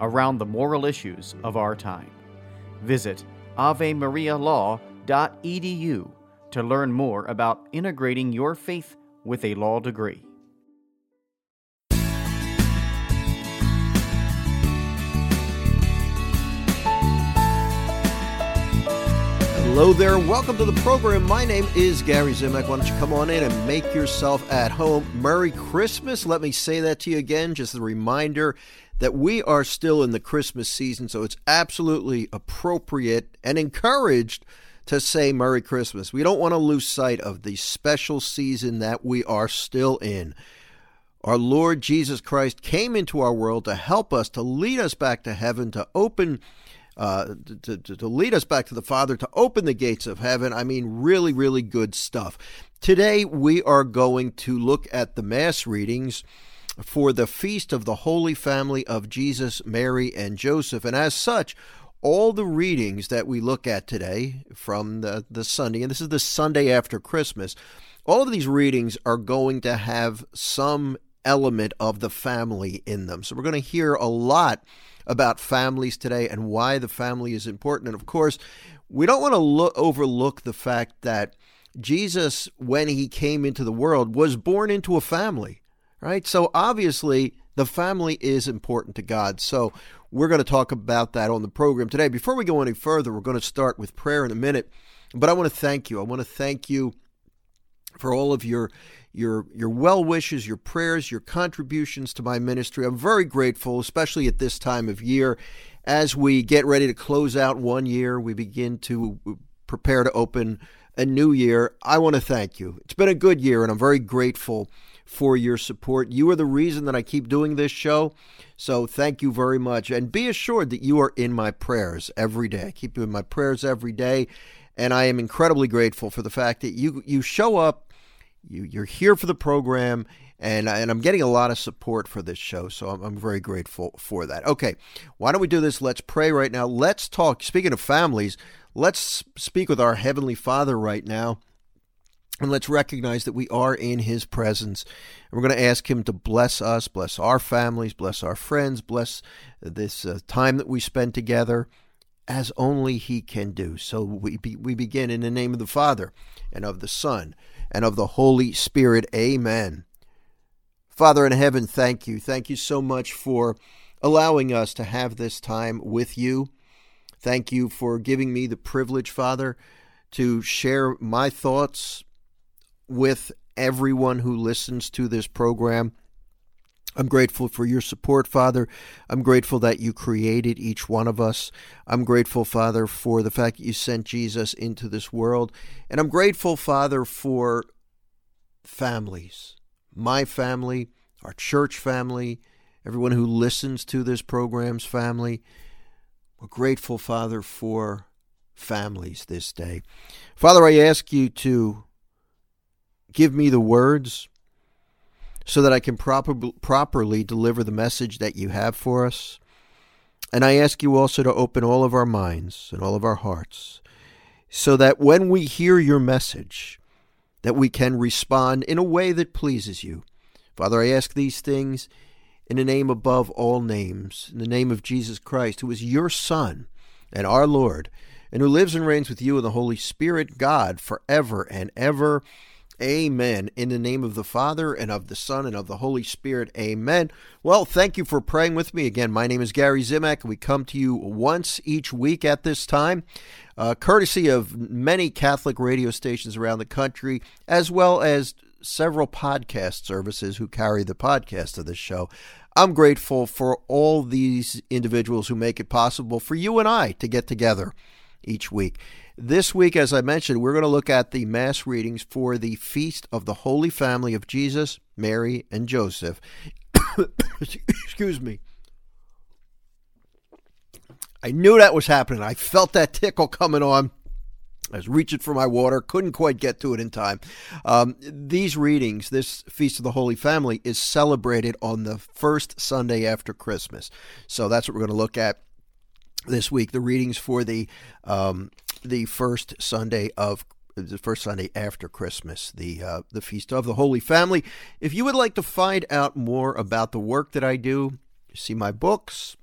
around the moral issues of our time. Visit avemarialaw.edu to learn more about integrating your faith with a law degree. Hello there. Welcome to the program. My name is Gary Zimak. Why don't you come on in and make yourself at home? Merry Christmas. Let me say that to you again. Just a reminder that we are still in the Christmas season, so it's absolutely appropriate and encouraged to say Merry Christmas. We don't want to lose sight of the special season that we are still in. Our Lord Jesus Christ came into our world to help us, to lead us back to heaven, to open uh, to, to, to lead us back to the Father, to open the gates of heaven. I mean, really, really good stuff. Today, we are going to look at the Mass readings for the feast of the Holy Family of Jesus, Mary, and Joseph. And as such, all the readings that we look at today from the, the Sunday, and this is the Sunday after Christmas, all of these readings are going to have some element of the family in them. So we're going to hear a lot about families today and why the family is important. And of course, we don't want to look, overlook the fact that Jesus, when he came into the world, was born into a family, right? So obviously, the family is important to God. So we're going to talk about that on the program today. Before we go any further, we're going to start with prayer in a minute. But I want to thank you. I want to thank you for all of your your your well wishes, your prayers, your contributions to my ministry. I'm very grateful, especially at this time of year as we get ready to close out one year, we begin to prepare to open a new year. I want to thank you. It's been a good year and I'm very grateful for your support. You are the reason that I keep doing this show. So thank you very much. And be assured that you are in my prayers every day. I keep you in my prayers every day. And I am incredibly grateful for the fact that you you show up you, you're here for the program, and, and I'm getting a lot of support for this show, so I'm, I'm very grateful for that. Okay, why don't we do this? Let's pray right now. Let's talk. Speaking of families, let's speak with our Heavenly Father right now. And let's recognize that we are in His presence. And we're going to ask Him to bless us, bless our families, bless our friends, bless this uh, time that we spend together as only He can do. So we, be, we begin in the name of the Father and of the Son and of the Holy Spirit. Amen. Father in heaven, thank you. Thank you so much for allowing us to have this time with you. Thank you for giving me the privilege, Father, to share my thoughts with everyone who listens to this program. I'm grateful for your support, Father. I'm grateful that you created each one of us. I'm grateful, Father, for the fact that you sent Jesus into this world. And I'm grateful, Father, for families my family, our church family, everyone who listens to this program's family. We're grateful, Father, for families this day. Father, I ask you to give me the words so that I can proper, properly deliver the message that you have for us. And I ask you also to open all of our minds and all of our hearts so that when we hear your message, that we can respond in a way that pleases you. Father, I ask these things in the name above all names, in the name of Jesus Christ, who is your Son and our Lord, and who lives and reigns with you in the Holy Spirit, God, forever and ever. Amen. In the name of the Father and of the Son and of the Holy Spirit. Amen. Well, thank you for praying with me. Again, my name is Gary Zimak. We come to you once each week at this time, uh, courtesy of many Catholic radio stations around the country, as well as several podcast services who carry the podcast of this show. I'm grateful for all these individuals who make it possible for you and I to get together each week. This week, as I mentioned, we're going to look at the Mass readings for the Feast of the Holy Family of Jesus, Mary, and Joseph. Excuse me. I knew that was happening. I felt that tickle coming on. I was reaching for my water, couldn't quite get to it in time. Um, these readings, this Feast of the Holy Family, is celebrated on the first Sunday after Christmas. So that's what we're going to look at this week. The readings for the um, the first Sunday of the first Sunday after Christmas, the uh, the feast of the Holy Family. If you would like to find out more about the work that I do, see my books,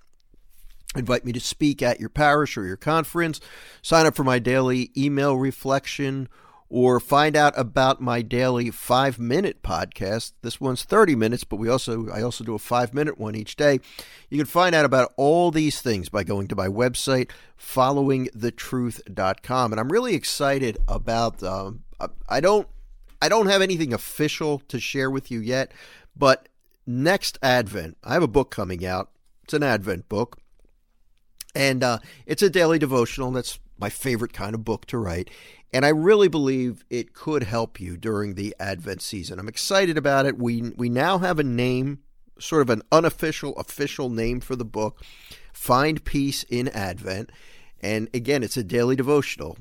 invite me to speak at your parish or your conference, sign up for my daily email reflection or find out about my daily five minute podcast. This one's 30 minutes, but we also I also do a five minute one each day. You can find out about all these things by going to my website, followingthetruth.com. And I'm really excited about um, I don't I don't have anything official to share with you yet, but next Advent, I have a book coming out. It's an Advent book. And uh, it's a daily devotional. That's my favorite kind of book to write. And I really believe it could help you during the Advent season. I'm excited about it. We we now have a name, sort of an unofficial official name for the book, Find Peace in Advent. And again, it's a daily devotional,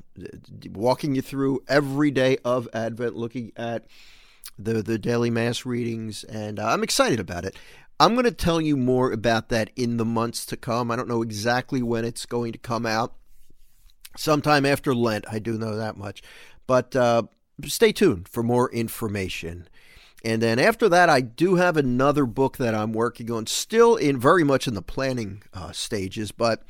walking you through every day of Advent, looking at the the daily mass readings, and I'm excited about it. I'm going to tell you more about that in the months to come. I don't know exactly when it's going to come out sometime after Lent. I do know that much. But uh, stay tuned for more information. And then after that, I do have another book that I'm working on, still in very much in the planning uh, stages, but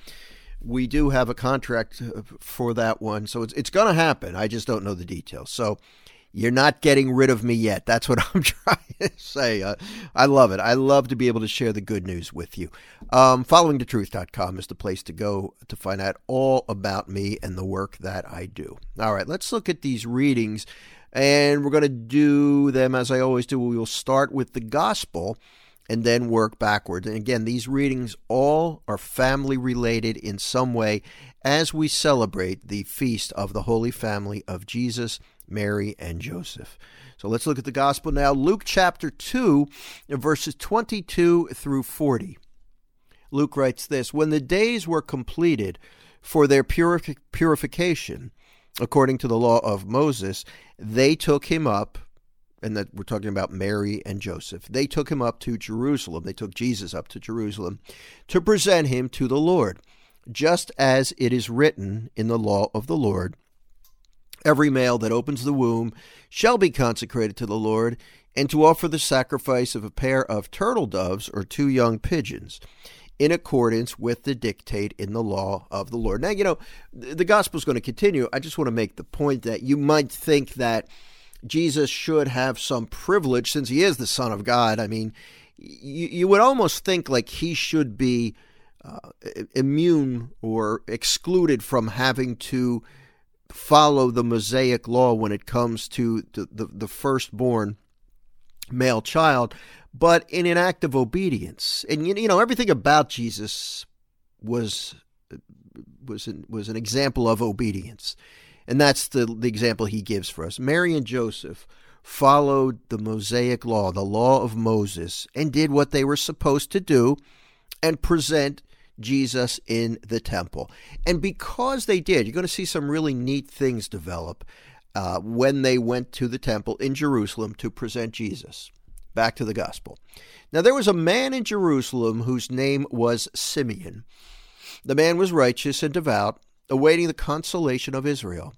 we do have a contract uh, for that one. So it's, it's going to happen. I just don't know the details. So you're not getting rid of me yet. That's what I'm trying to say. Uh, I love it. I love to be able to share the good news with you. Um, followingthetruth.com is the place to go to find out all about me and the work that I do. All right, let's look at these readings. And we're going to do them as I always do. We will start with the gospel and then work backwards. And again, these readings all are family related in some way as we celebrate the feast of the Holy Family of Jesus Mary, and Joseph. So let's look at the gospel now. Luke chapter 2, verses 22 through 40. Luke writes this When the days were completed for their purifi- purification, according to the law of Moses, they took him up, and that we're talking about Mary and Joseph. They took him up to Jerusalem. They took Jesus up to Jerusalem to present him to the Lord, just as it is written in the law of the Lord Every male that opens the womb shall be consecrated to the Lord, and to offer the sacrifice of a pair of turtle doves or two young pigeons, in accordance with the dictate in the law of the Lord. Now, you know, the gospel is going to continue. I just want to make the point that you might think that Jesus should have some privilege since he is the Son of God. I mean, you, you would almost think like he should be uh, immune or excluded from having to follow the Mosaic law when it comes to the, the, the firstborn male child, but in an act of obedience. And you you know everything about Jesus was was an, was an example of obedience, and that's the the example he gives for us. Mary and Joseph followed the Mosaic law, the law of Moses, and did what they were supposed to do, and present Jesus in the temple. And because they did, you're going to see some really neat things develop uh, when they went to the temple in Jerusalem to present Jesus. Back to the gospel. Now, there was a man in Jerusalem whose name was Simeon. The man was righteous and devout, awaiting the consolation of Israel,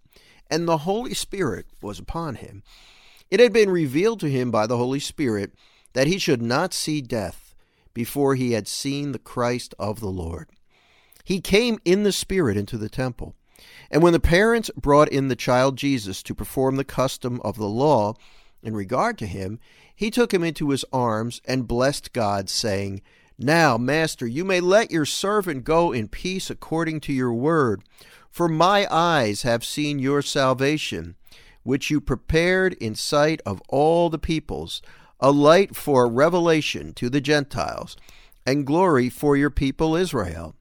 and the Holy Spirit was upon him. It had been revealed to him by the Holy Spirit that he should not see death before he had seen the Christ of the Lord. He came in the Spirit into the temple. And when the parents brought in the child Jesus to perform the custom of the law, in regard to him, he took him into his arms and blessed God, saying, Now, Master, you may let your servant go in peace according to your word, for my eyes have seen your salvation, which you prepared in sight of all the peoples, a light for revelation to the Gentiles, and glory for your people Israel.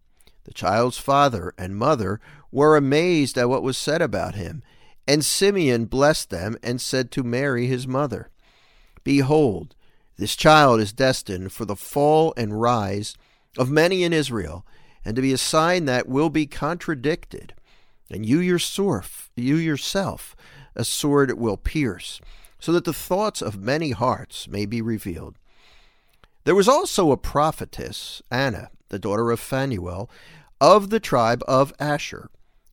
The child's father and mother were amazed at what was said about him. And Simeon blessed them and said to Mary his mother, Behold, this child is destined for the fall and rise of many in Israel, and to be a sign that will be contradicted. And you yourself, you yourself, a sword will pierce, so that the thoughts of many hearts may be revealed. There was also a prophetess, Anna, the daughter of Phanuel, of the tribe of Asher.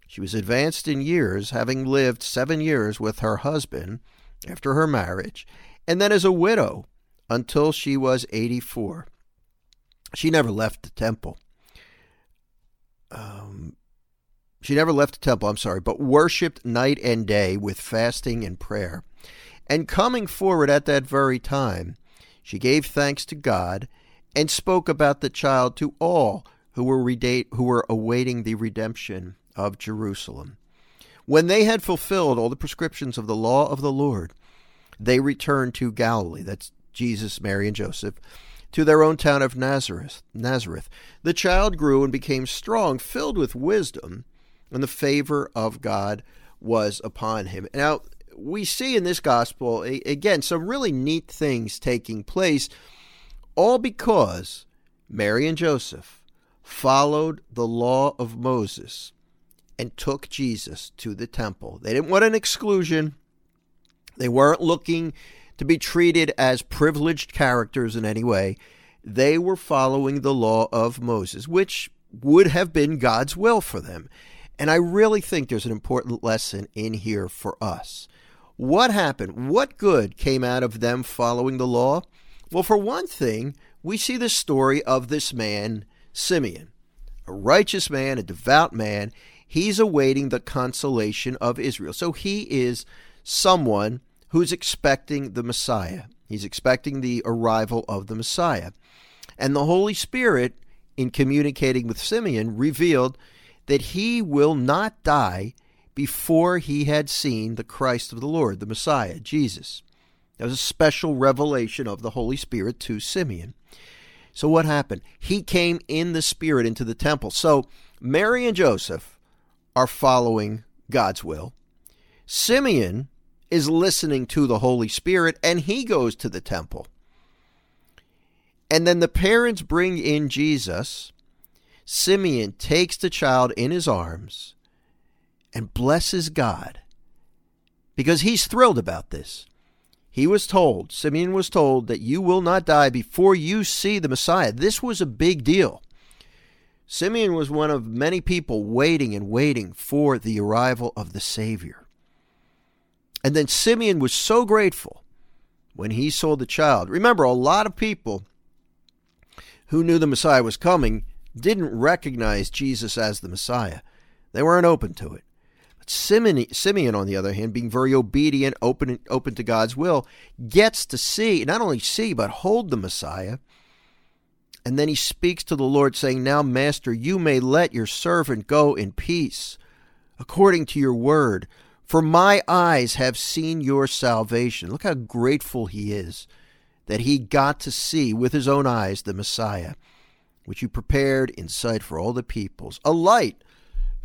She was advanced in years, having lived seven years with her husband after her marriage, and then as a widow until she was 84. She never left the temple. Um, she never left the temple, I'm sorry, but worshiped night and day with fasting and prayer. And coming forward at that very time, she gave thanks to God and spoke about the child to all who were, redate, who were awaiting the redemption of Jerusalem. When they had fulfilled all the prescriptions of the law of the Lord, they returned to Galilee. That's Jesus, Mary, and Joseph, to their own town of Nazareth. Nazareth. The child grew and became strong, filled with wisdom, and the favor of God was upon him. Now, we see in this gospel, again, some really neat things taking place, all because Mary and Joseph followed the law of Moses and took Jesus to the temple. They didn't want an exclusion. They weren't looking to be treated as privileged characters in any way. They were following the law of Moses, which would have been God's will for them. And I really think there's an important lesson in here for us. What happened? What good came out of them following the law? Well, for one thing, we see the story of this man, Simeon, a righteous man, a devout man he's awaiting the consolation of Israel. So he is someone who's expecting the Messiah. He's expecting the arrival of the Messiah. And the Holy Spirit, in communicating with Simeon, revealed that he will not die before he had seen the Christ of the Lord, the Messiah, Jesus. That was a special revelation of the Holy Spirit to Simeon. So what happened? He came in the Spirit into the temple. So Mary and Joseph are following God's will. Simeon is listening to the Holy Spirit and he goes to the temple. And then the parents bring in Jesus. Simeon takes the child in his arms and blesses God because he's thrilled about this. He was told, Simeon was told, that you will not die before you see the Messiah. This was a big deal. Simeon was one of many people waiting and waiting for the arrival of the Savior. And then Simeon was so grateful when he saw the child. Remember, a lot of people who knew the Messiah was coming didn't recognize Jesus as the Messiah. They weren't open to it. But Simeon, on the other hand, being very obedient, open, open to God's will, gets to see, not only see, but hold the Messiah and then he speaks to the Lord, saying, Now, Master, you may let your servant go in peace, according to your word. For my eyes have seen your salvation. Look how grateful he is that he got to see with his own eyes the Messiah, which you prepared in sight for all the peoples, a light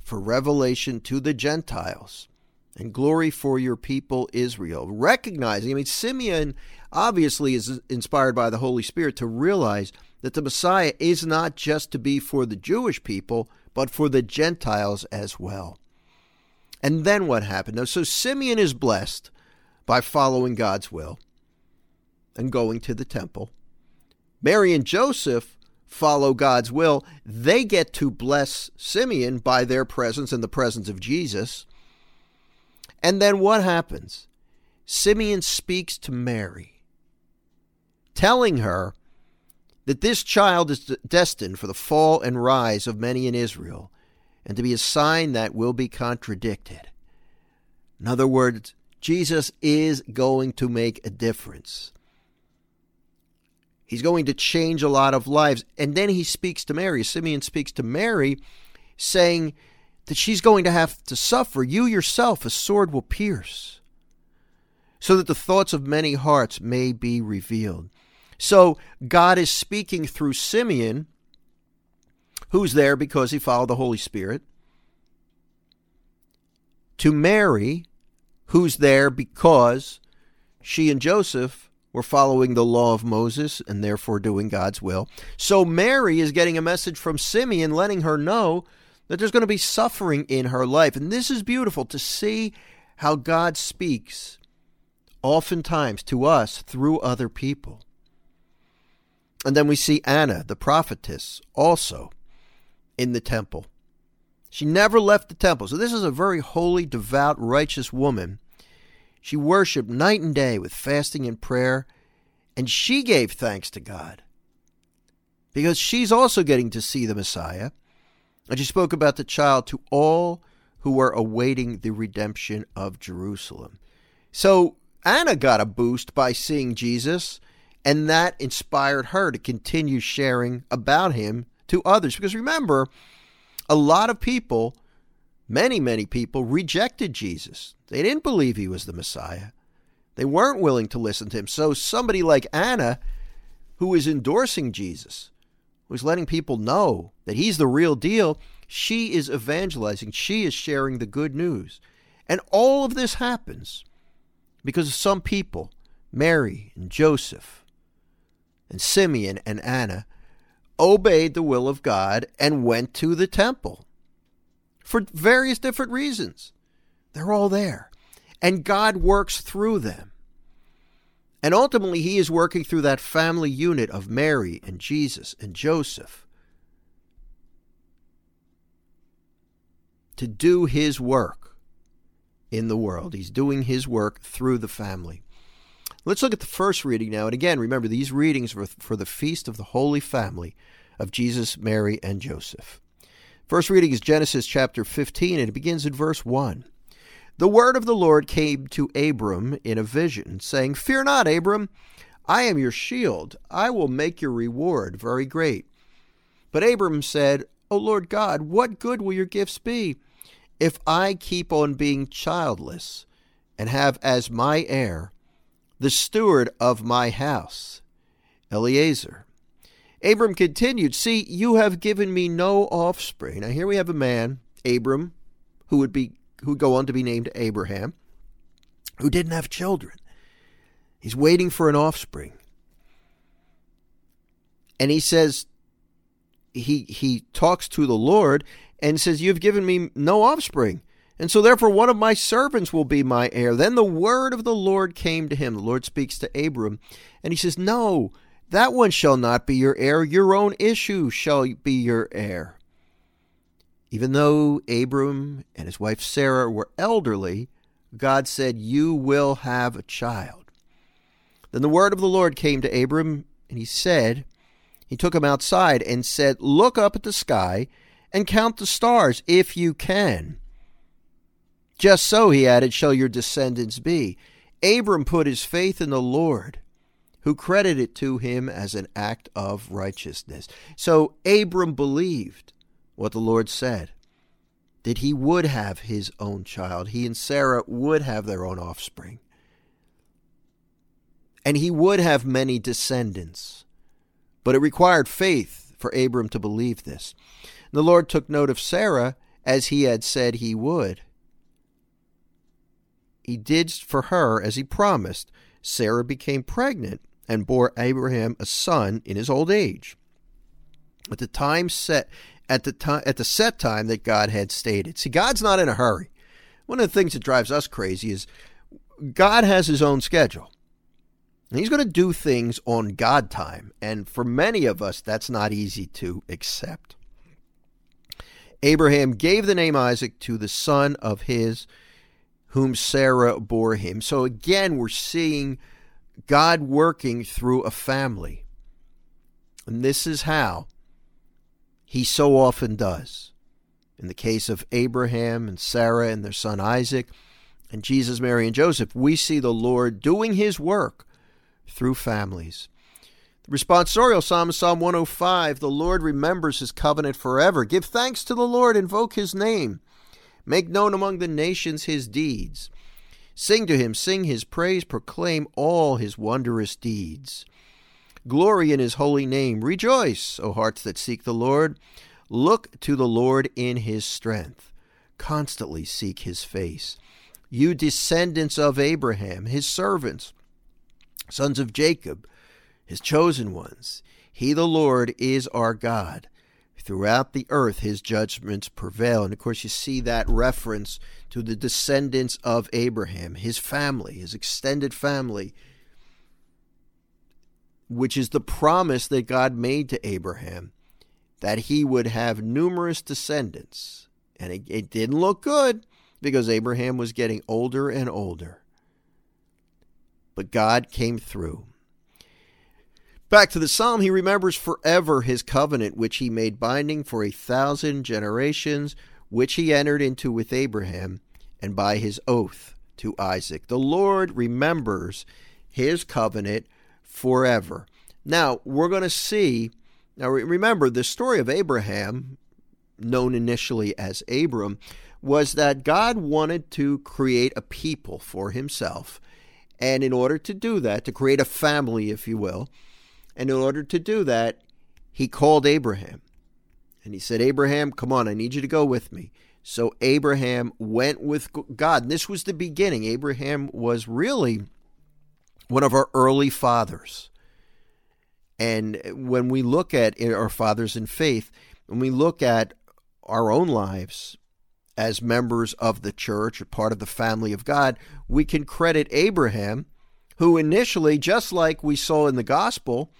for revelation to the Gentiles, and glory for your people Israel. Recognizing, I mean, Simeon obviously is inspired by the Holy Spirit to realize that the Messiah is not just to be for the Jewish people, but for the Gentiles as well. And then what happened? Now, so Simeon is blessed by following God's will and going to the temple. Mary and Joseph follow God's will. They get to bless Simeon by their presence and the presence of Jesus. And then what happens? Simeon speaks to Mary, telling her that this child is destined for the fall and rise of many in Israel, and to be a sign that will be contradicted. In other words, Jesus is going to make a difference. He's going to change a lot of lives. And then he speaks to Mary. Simeon speaks to Mary, saying that she's going to have to suffer. You yourself, a sword will pierce, so that the thoughts of many hearts may be revealed. So God is speaking through Simeon, who's there because he followed the Holy Spirit, to Mary, who's there because she and Joseph were following the law of Moses and therefore doing God's will. So Mary is getting a message from Simeon letting her know that there's going to be suffering in her life. And this is beautiful to see how God speaks oftentimes to us through other people. And then we see Anna, the prophetess, also in the temple. She never left the temple. So this is a very holy, devout, righteous woman she worshiped night and day with fasting and prayer, and she gave thanks to God because she's also getting to see the Messiah. And she spoke about the child to all who were awaiting the redemption of Jerusalem. So Anna got a boost by seeing Jesus, and that inspired her to continue sharing about him to others. Because remember, a lot of people Many, many people rejected Jesus. They didn't believe he was the Messiah. They weren't willing to listen to him. So somebody like Anna, who is endorsing Jesus, who's letting people know that he's the real deal, she is evangelizing. She is sharing the good news. And all of this happens because of some people, Mary and Joseph and Simeon and Anna, obeyed the will of God and went to the temple for various different reasons. They're all there. And God works through them. And ultimately, He is working through that family unit of Mary and Jesus and Joseph to do His work in the world. He's doing His work through the family. Let's look at the first reading now. And again, remember, these readings were for the feast of the Holy Family of Jesus, Mary, and Joseph. First reading is Genesis chapter 15, and it begins in verse 1. The word of the Lord came to Abram in a vision, saying, Fear not, Abram, I am your shield. I will make your reward very great. But Abram said, O Lord God, what good will your gifts be if I keep on being childless and have as my heir the steward of my house, Eliezer? Abram continued, See, you have given me no offspring. Now here we have a man, Abram, who would be who would go on to be named Abraham, who didn't have children. He's waiting for an offspring. And he says, he he talks to the Lord and says, You've given me no offspring. And so therefore one of my servants will be my heir. Then the word of the Lord came to him. The Lord speaks to Abram, and he says, No, that one shall not be your heir, your own issue shall be your heir. Even though Abram and his wife Sarah were elderly, God said, You will have a child. Then the word of the Lord came to Abram, and he said, He took him outside and said, Look up at the sky and count the stars if you can. Just so, he added, shall your descendants be. Abram put his faith in the Lord who credited it to him as an act of righteousness. So Abram believed what the Lord said that he would have his own child. He and Sarah would have their own offspring. And he would have many descendants. But it required faith for Abram to believe this. And the Lord took note of Sarah as he had said he would. He did for her as he promised. Sarah became pregnant and bore Abraham a son in his old age. At the time set at the time at the set time that God had stated. See, God's not in a hurry. One of the things that drives us crazy is God has his own schedule. And he's going to do things on God time, and for many of us that's not easy to accept. Abraham gave the name Isaac to the son of his whom Sarah bore him. So again, we're seeing God working through a family. And this is how he so often does. In the case of Abraham and Sarah and their son Isaac, And Jesus, Mary, and Joseph, we see the Lord doing his work through families. The responsorial psalm is Psalm 105 The Lord remembers his covenant forever. Give thanks to the Lord, invoke his name. Make known among the nations his deeds. Sing to him, sing his praise, proclaim all his wondrous deeds. Glory in his holy name. Rejoice, O hearts that seek the Lord. Look to the Lord in his strength. Constantly seek his face. You descendants of Abraham, his servants, sons of Jacob, his chosen ones. He, the Lord, is our God. Throughout the earth, his judgments prevail. And of course, you see that reference to the descendants of Abraham, his family, his extended family, which is the promise that God made to Abraham that he would have numerous descendants. And it, it didn't look good because Abraham was getting older and older. But God came through. Back to the psalm, he remembers forever his covenant, which he made binding for a thousand generations, which he entered into with Abraham, and by his oath to Isaac. The Lord remembers his covenant forever. Now, we're going to see, now remember, the story of Abraham, known initially as Abram, was that God wanted to create a people for himself. And in order to do that, to create a family, if you will, and in order to do that, he called Abraham. And he said, Abraham, come on, I need you to go with me. So Abraham went with God. And this was the beginning. Abraham was really one of our early fathers. And when we look at our fathers in faith, when we look at our own lives as members of the church or part of the family of God, we can credit Abraham who initially, just like we saw in the gospel,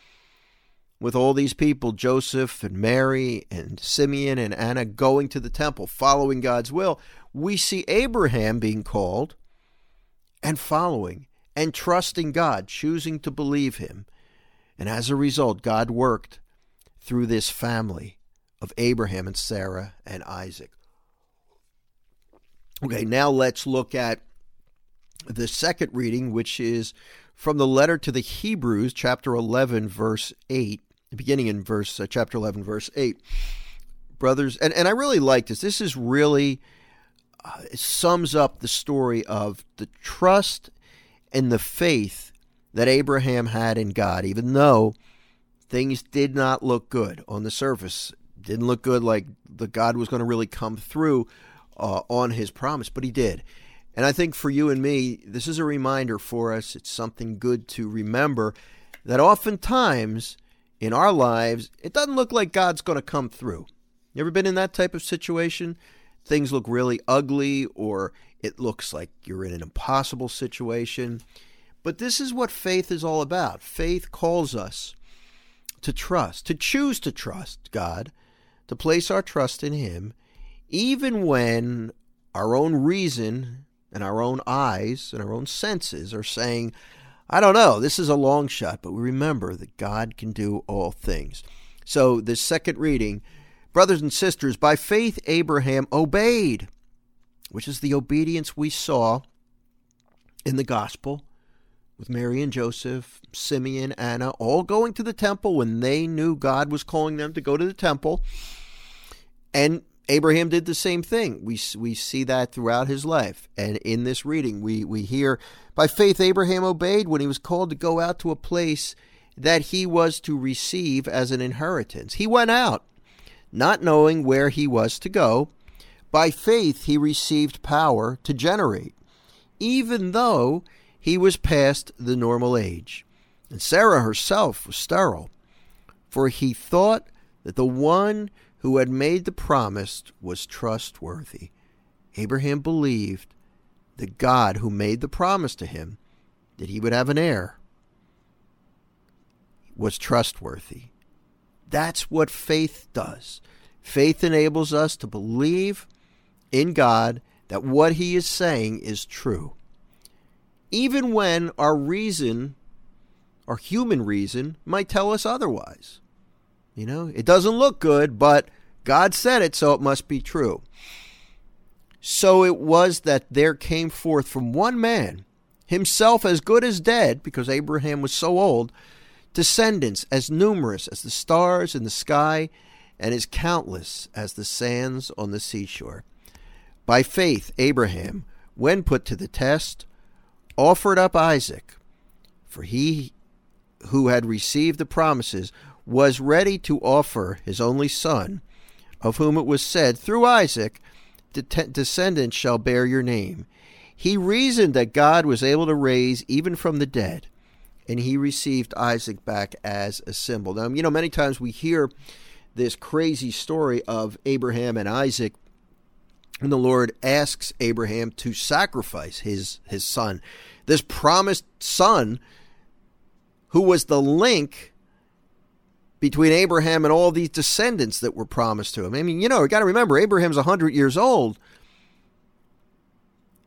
with all these people, Joseph and Mary and Simeon and Anna going to the temple, following God's will, we see Abraham being called and following and trusting God, choosing to believe him. And as a result, God worked through this family of Abraham and Sarah and Isaac. Okay, now let's look at the second reading, which is from the letter to the Hebrews, chapter 11, verse 8, beginning in verse uh, chapter 11, verse 8. Brothers, and, and I really like this. This is really uh, sums up the story of the trust and the faith that Abraham had in God, even though things did not look good on the surface. Didn't look good like the God was going to really come through uh, on his promise, but he did. And I think for you and me, this is a reminder for us. It's something good to remember that oftentimes in our lives, it doesn't look like God's going to come through. You ever been in that type of situation? Things look really ugly, or it looks like you're in an impossible situation. But this is what faith is all about. Faith calls us to trust, to choose to trust God, to place our trust in Him, even when our own reason and our own eyes and our own senses are saying, I don't know, this is a long shot, but we remember that God can do all things. So, this second reading, brothers and sisters, by faith Abraham obeyed, which is the obedience we saw in the gospel with Mary and Joseph, Simeon, Anna, all going to the temple when they knew God was calling them to go to the temple. And Abraham did the same thing. We, we see that throughout his life. And in this reading, we, we hear by faith, Abraham obeyed when he was called to go out to a place that he was to receive as an inheritance. He went out, not knowing where he was to go. By faith, he received power to generate, even though he was past the normal age. And Sarah herself was sterile, for he thought that the one who had made the promise was trustworthy. Abraham believed the God who made the promise to him that he would have an heir was trustworthy. That's what faith does. Faith enables us to believe in God that what he is saying is true. Even when our reason, our human reason, might tell us otherwise. You know, it doesn't look good, but God said it, so it must be true. So it was that there came forth from one man, himself as good as dead, because Abraham was so old, descendants as numerous as the stars in the sky and as countless as the sands on the seashore. By faith, Abraham, when put to the test, offered up Isaac, for he who had received the promises was ready to offer his only son, of whom it was said, Through Isaac, descendants shall bear your name. He reasoned that God was able to raise even from the dead, and he received Isaac back as a symbol. Now, you know, many times we hear this crazy story of Abraham and Isaac, and the Lord asks Abraham to sacrifice his, his son, this promised son who was the link between Abraham and all these descendants that were promised to him. I mean, you know, you got to remember, Abraham's 100 years old.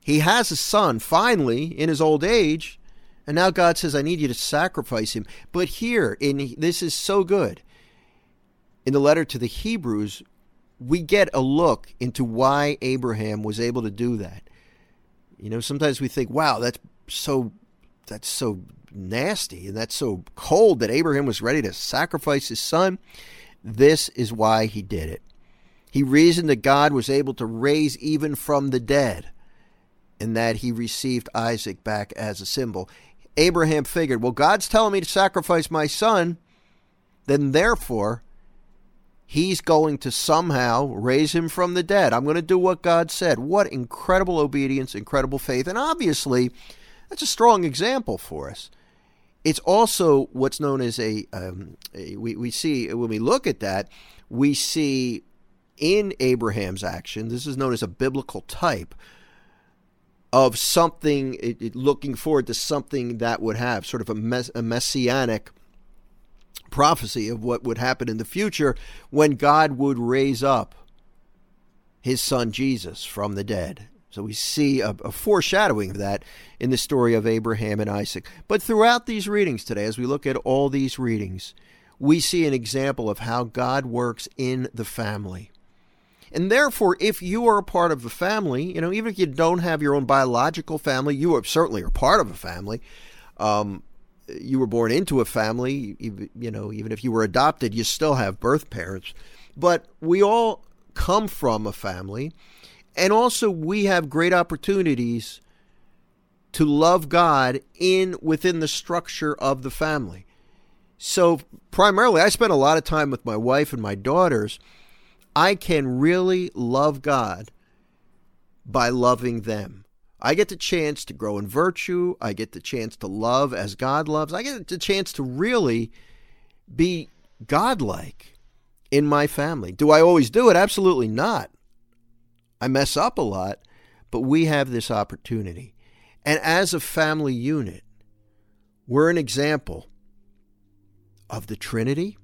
He has a son finally in his old age, and now God says, I need you to sacrifice him. But here, in this is so good. In the letter to the Hebrews, we get a look into why Abraham was able to do that. You know, sometimes we think, wow, that's so that's so nasty and that's so cold that Abraham was ready to sacrifice his son. This is why he did it. He reasoned that God was able to raise even from the dead and that he received Isaac back as a symbol. Abraham figured, well, God's telling me to sacrifice my son, then therefore he's going to somehow raise him from the dead. I'm going to do what God said. What incredible obedience, incredible faith. And obviously, that's a strong example for us. It's also what's known as a, um, a we, we see, when we look at that, we see in Abraham's action, this is known as a biblical type of something, it, it, looking forward to something that would have sort of a, mess, a messianic prophecy of what would happen in the future when God would raise up his son Jesus from the dead. So we see a, a, foreshadowing of that in the story of Abraham and Isaac. But throughout these readings today, as we look at all these readings, we see an example of how God works in the family. And therefore, if you are a part of the family, you know, even if you don't have your own biological family, you are certainly are part of a family. Um, you were born into a family, you know, even if you were adopted, you still have birth parents. But we all come from a family, and also we have great opportunities to love God in within the structure of the family. So primarily I spend a lot of time with my wife and my daughters. I can really love God by loving them. I get the chance to grow in virtue. I get the chance to love as God loves. I get the chance to really be godlike in my family. Do I always do it? Absolutely not. I mess up a lot, but we have this opportunity. And as a family unit, we're an example of the Trinity,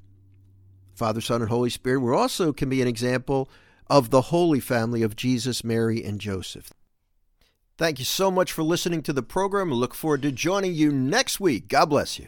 Father, Son, and Holy Spirit. We also can be an example of the Holy Family of Jesus, Mary, and Joseph. Thank you so much for listening to the program. I look forward to joining you next week. God bless you.